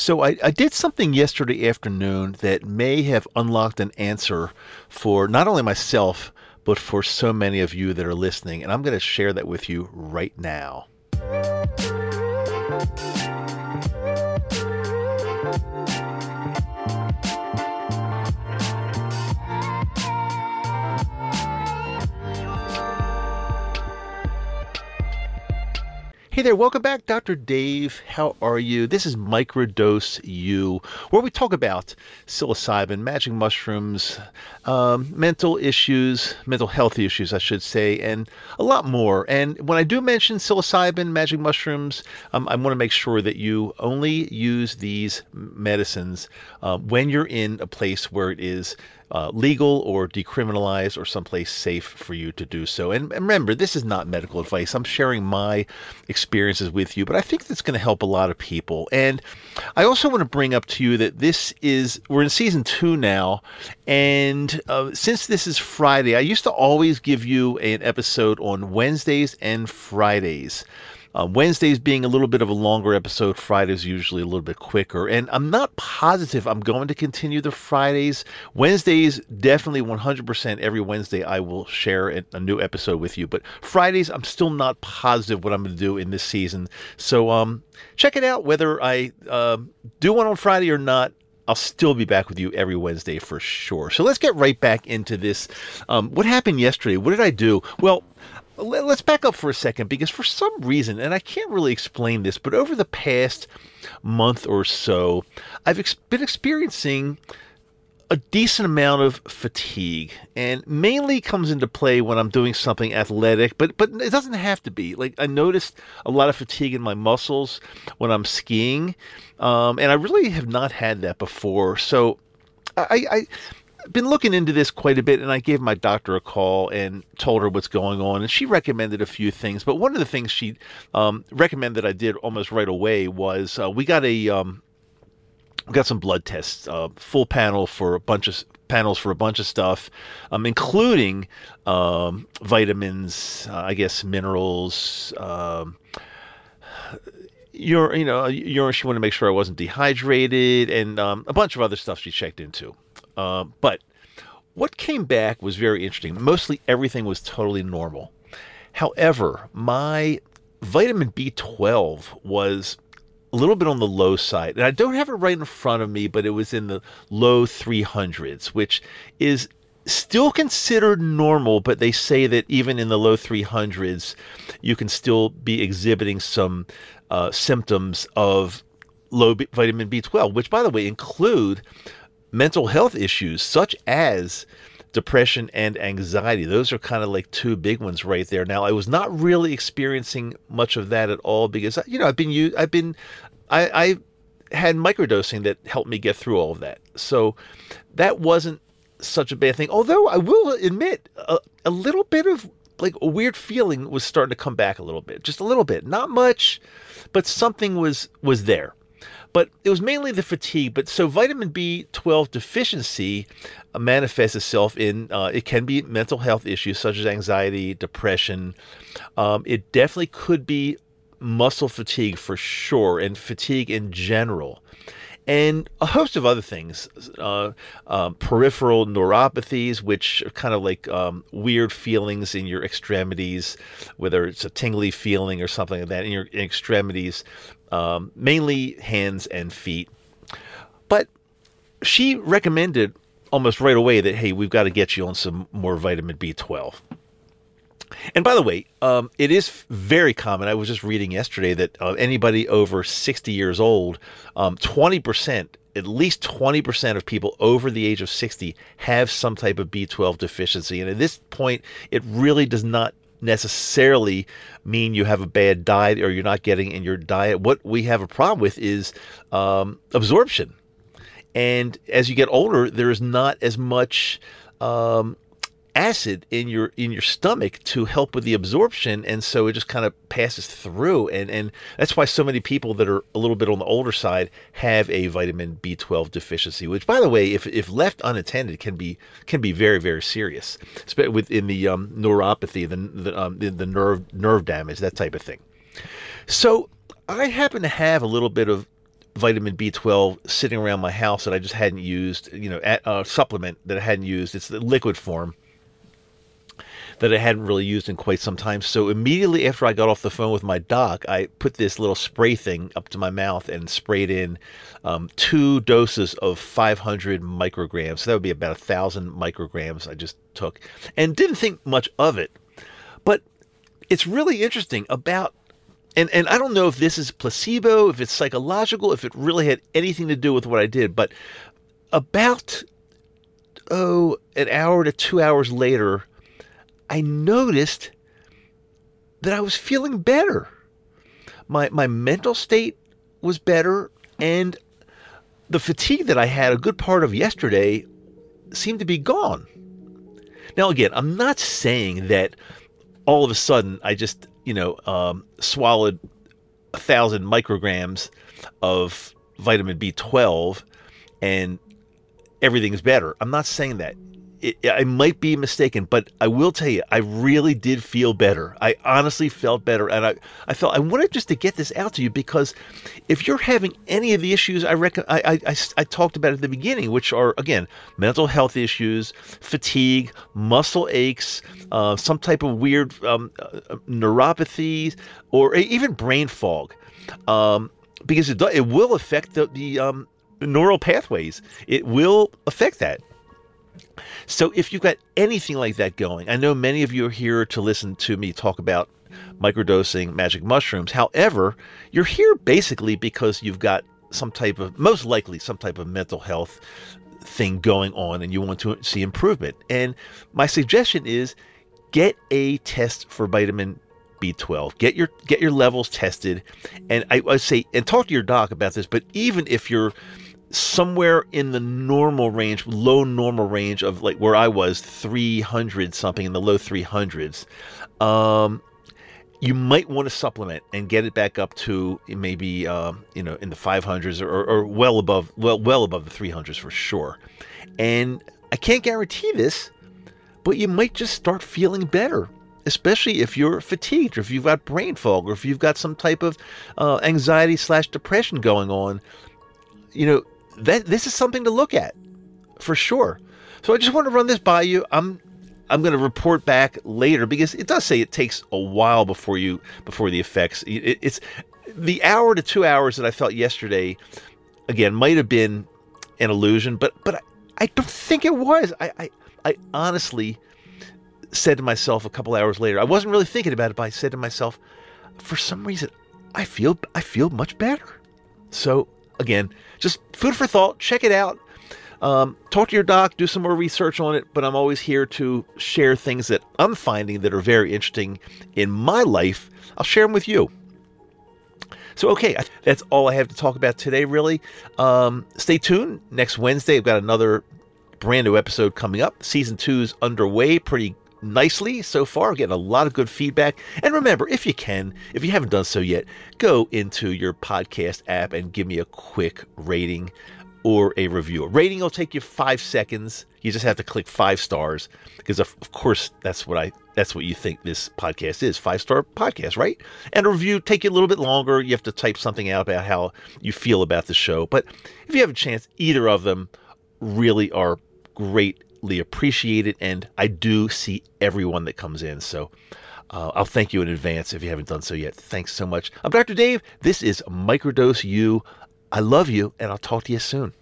So I, I did something yesterday afternoon that may have unlocked an answer for not only myself, but for so many of you that are listening. And I'm going to share that with you right now. Hey there, welcome back, Dr. Dave. How are you? This is Microdose U, where we talk about psilocybin, magic mushrooms, um, mental issues, mental health issues, I should say, and a lot more. And when I do mention psilocybin, magic mushrooms, um, I want to make sure that you only use these medicines uh, when you're in a place where it is uh, legal or decriminalized or someplace safe for you to do so. And, remember, this is not medical advice. I'm sharing my experiences with you, but I think that's going to help a lot of people. And I also want to bring up to you that this is, we're in season two now. And uh, since this is Friday, I used to always give you an episode on Wednesdays and Fridays. Uh, Wednesdays being a little bit of a longer episode, Fridays usually a little bit quicker. And I'm not positive I'm going to continue the Fridays. Wednesdays, definitely 100% every Wednesday, I will share a, new episode with you. But Fridays, I'm still not positive what I'm going to do in this season. So um, check it out whether I uh, do one on Friday or not. I'll still be back with you every Wednesday for sure. So let's get right back into this. Um, what happened yesterday? What did I do? Well, let's back up for a second because for some reason, and I can't really explain this, but over the past month or so, I've ex- been experiencing a decent amount of fatigue and mainly comes into play when I'm doing something athletic, but but it doesn't have to be. Like I noticed a lot of fatigue in my muscles when I'm skiing, um, and I really have not had that before. So I, I been looking into this quite a bit, and I gave my doctor a call and told her what's going on, and she recommended a few things. But one of the things she um, recommended I did almost right away was uh, we got a um, we got some blood tests, uh, full panel for a bunch of panels for a bunch of stuff, um, including um, vitamins, uh, I guess minerals. Um, your, you know, your, she wanted to make sure I wasn't dehydrated, and um, a bunch of other stuff she checked into. Uh, but what came back was very interesting. Mostly everything was totally normal. However, my vitamin B12 was a little bit on the low side. And I don't have it right in front of me, but it was in the low 300s, which is still considered normal, but they say that even in the low 300s, you can still be exhibiting some uh, symptoms of low B- vitamin B12, which, by the way, include mental health issues such as depression and anxiety. Those are kind of like two big ones right there. Now, I was not really experiencing much of that at all because you know I've been I've been I, I had microdosing that helped me get through all of that. So that wasn't such a bad thing. Although I will admit a, a little bit of like a weird feeling was starting to come back a little bit, just a little bit, not much, but something was was there. But it was mainly the fatigue. But so vitamin B12 deficiency uh, manifests itself in uh, it can be mental health issues such as anxiety, depression. Um, it definitely could be muscle fatigue for sure, and fatigue in general and a host of other things, uh, uh, peripheral neuropathies, which are kind of like um, weird feelings in your extremities, whether it's a tingly feeling or something like that in your extremities, um, mainly hands and feet. But she recommended almost right away that, hey, we've got to get you on some more vitamin B12. And by the way, um, it is very common. I was just reading yesterday that uh, anybody over 60 years old, um, 20%, at least 20% of people over the age of 60 have some type of B12 deficiency. And at this point, it really does not necessarily mean you have a bad diet or you're not getting in your diet. What we have a problem with is um, absorption. And as you get older, there is not as much um, acid in your in your stomach to help with the absorption and so it just kind of passes through and and that's why so many people that are a little bit on the older side have a vitamin B12 deficiency which by the way if if left unattended can be can be very very serious especially within the um, neuropathy the the, um, the the nerve nerve damage that type of thing so I happen to have a little bit of vitamin B12 sitting around my house that I just hadn't used, you know, a uh, supplement that I hadn't used. It's the liquid form that I hadn't really used in quite some time. So immediately after I got off the phone with my doc, I put this little spray thing up to my mouth and sprayed in um, two doses of 500 micrograms. So that would be about a thousand micrograms I just took and didn't think much of it. But it's really interesting about and and I don't know if this is placebo, if it's psychological, if it really had anything to do with what I did, but about oh an hour to two hours later, I noticed that I was feeling better. My my mental state was better, and the fatigue that I had a good part of yesterday seemed to be gone. Now again, I'm not saying that all of a sudden I just you know, um, swallowed a thousand micrograms of vitamin B12 and everything's better. I'm not saying that it, I might be mistaken, but I will tell you, I really did feel better. I honestly felt better, and I, I felt I wanted just to get this out to you because if you're having any of the issues I reckon I, I, I, talked about at the beginning, which are again mental health issues, fatigue, muscle aches, uh, some type of weird um, uh, neuropathies, or even brain fog, um, because it, it will affect the, the um, neural pathways. It will affect that. So if you've got anything like that going, I know many of you are here to listen to me talk about microdosing magic mushrooms. However, you're here basically because you've got some type of, most likely, some type of mental health thing going on and you want to see improvement. And my suggestion is get a test for vitamin B12. Get your get your levels tested, and I, I say and talk to your doc about this. But even if you're somewhere in the normal range, low normal range of like where I was, 300 something in the low 300s. Um, you might want to supplement and get it back up to maybe um, you know in the 500s or, or well above well well above the 300s for sure. And I can't guarantee this, but you might just start feeling better especially if you're fatigued or if you've got brain fog or if you've got some type of uh, anxiety slash depression going on you know that this is something to look at for sure. So I just want to run this by you. I'm I'm going to report back later because it does say it takes a while before you before the effects. It, it's the hour to two hours that I felt yesterday. Again, might have been an illusion, but but I, I don't think it was. I, I I honestly said to myself a couple hours later. I wasn't really thinking about it, but I said to myself, for some reason, I feel I feel much better. So again, just food for thought. Check it out. Um, talk to your doc, do some more research on it, but I'm always here to share things that I'm finding that are very interesting in my life. I'll share them with you. So, okay, that's all I have to talk about today, really. Um, stay tuned. Next Wednesday, I've got another brand new episode coming up. Season two is underway pretty nicely so far. getting a lot of good feedback. And remember, if you can, if you haven't done so yet, go into your podcast app and give me a quick rating or a review. A rating will take you five seconds. You just have to click five stars because, of, of course, that's what I that's what you think this podcast is five star podcast, right? And a review take you a little bit longer. You have to type something out about how you feel about the show. But if you have a chance, either of them really are great appreciate it, and I do see everyone that comes in. So uh, I'll thank you in advance if you haven't done so yet. Thanks so much. I'm Dr. Dave. This is Microdose You. I love you, and I'll talk to you soon.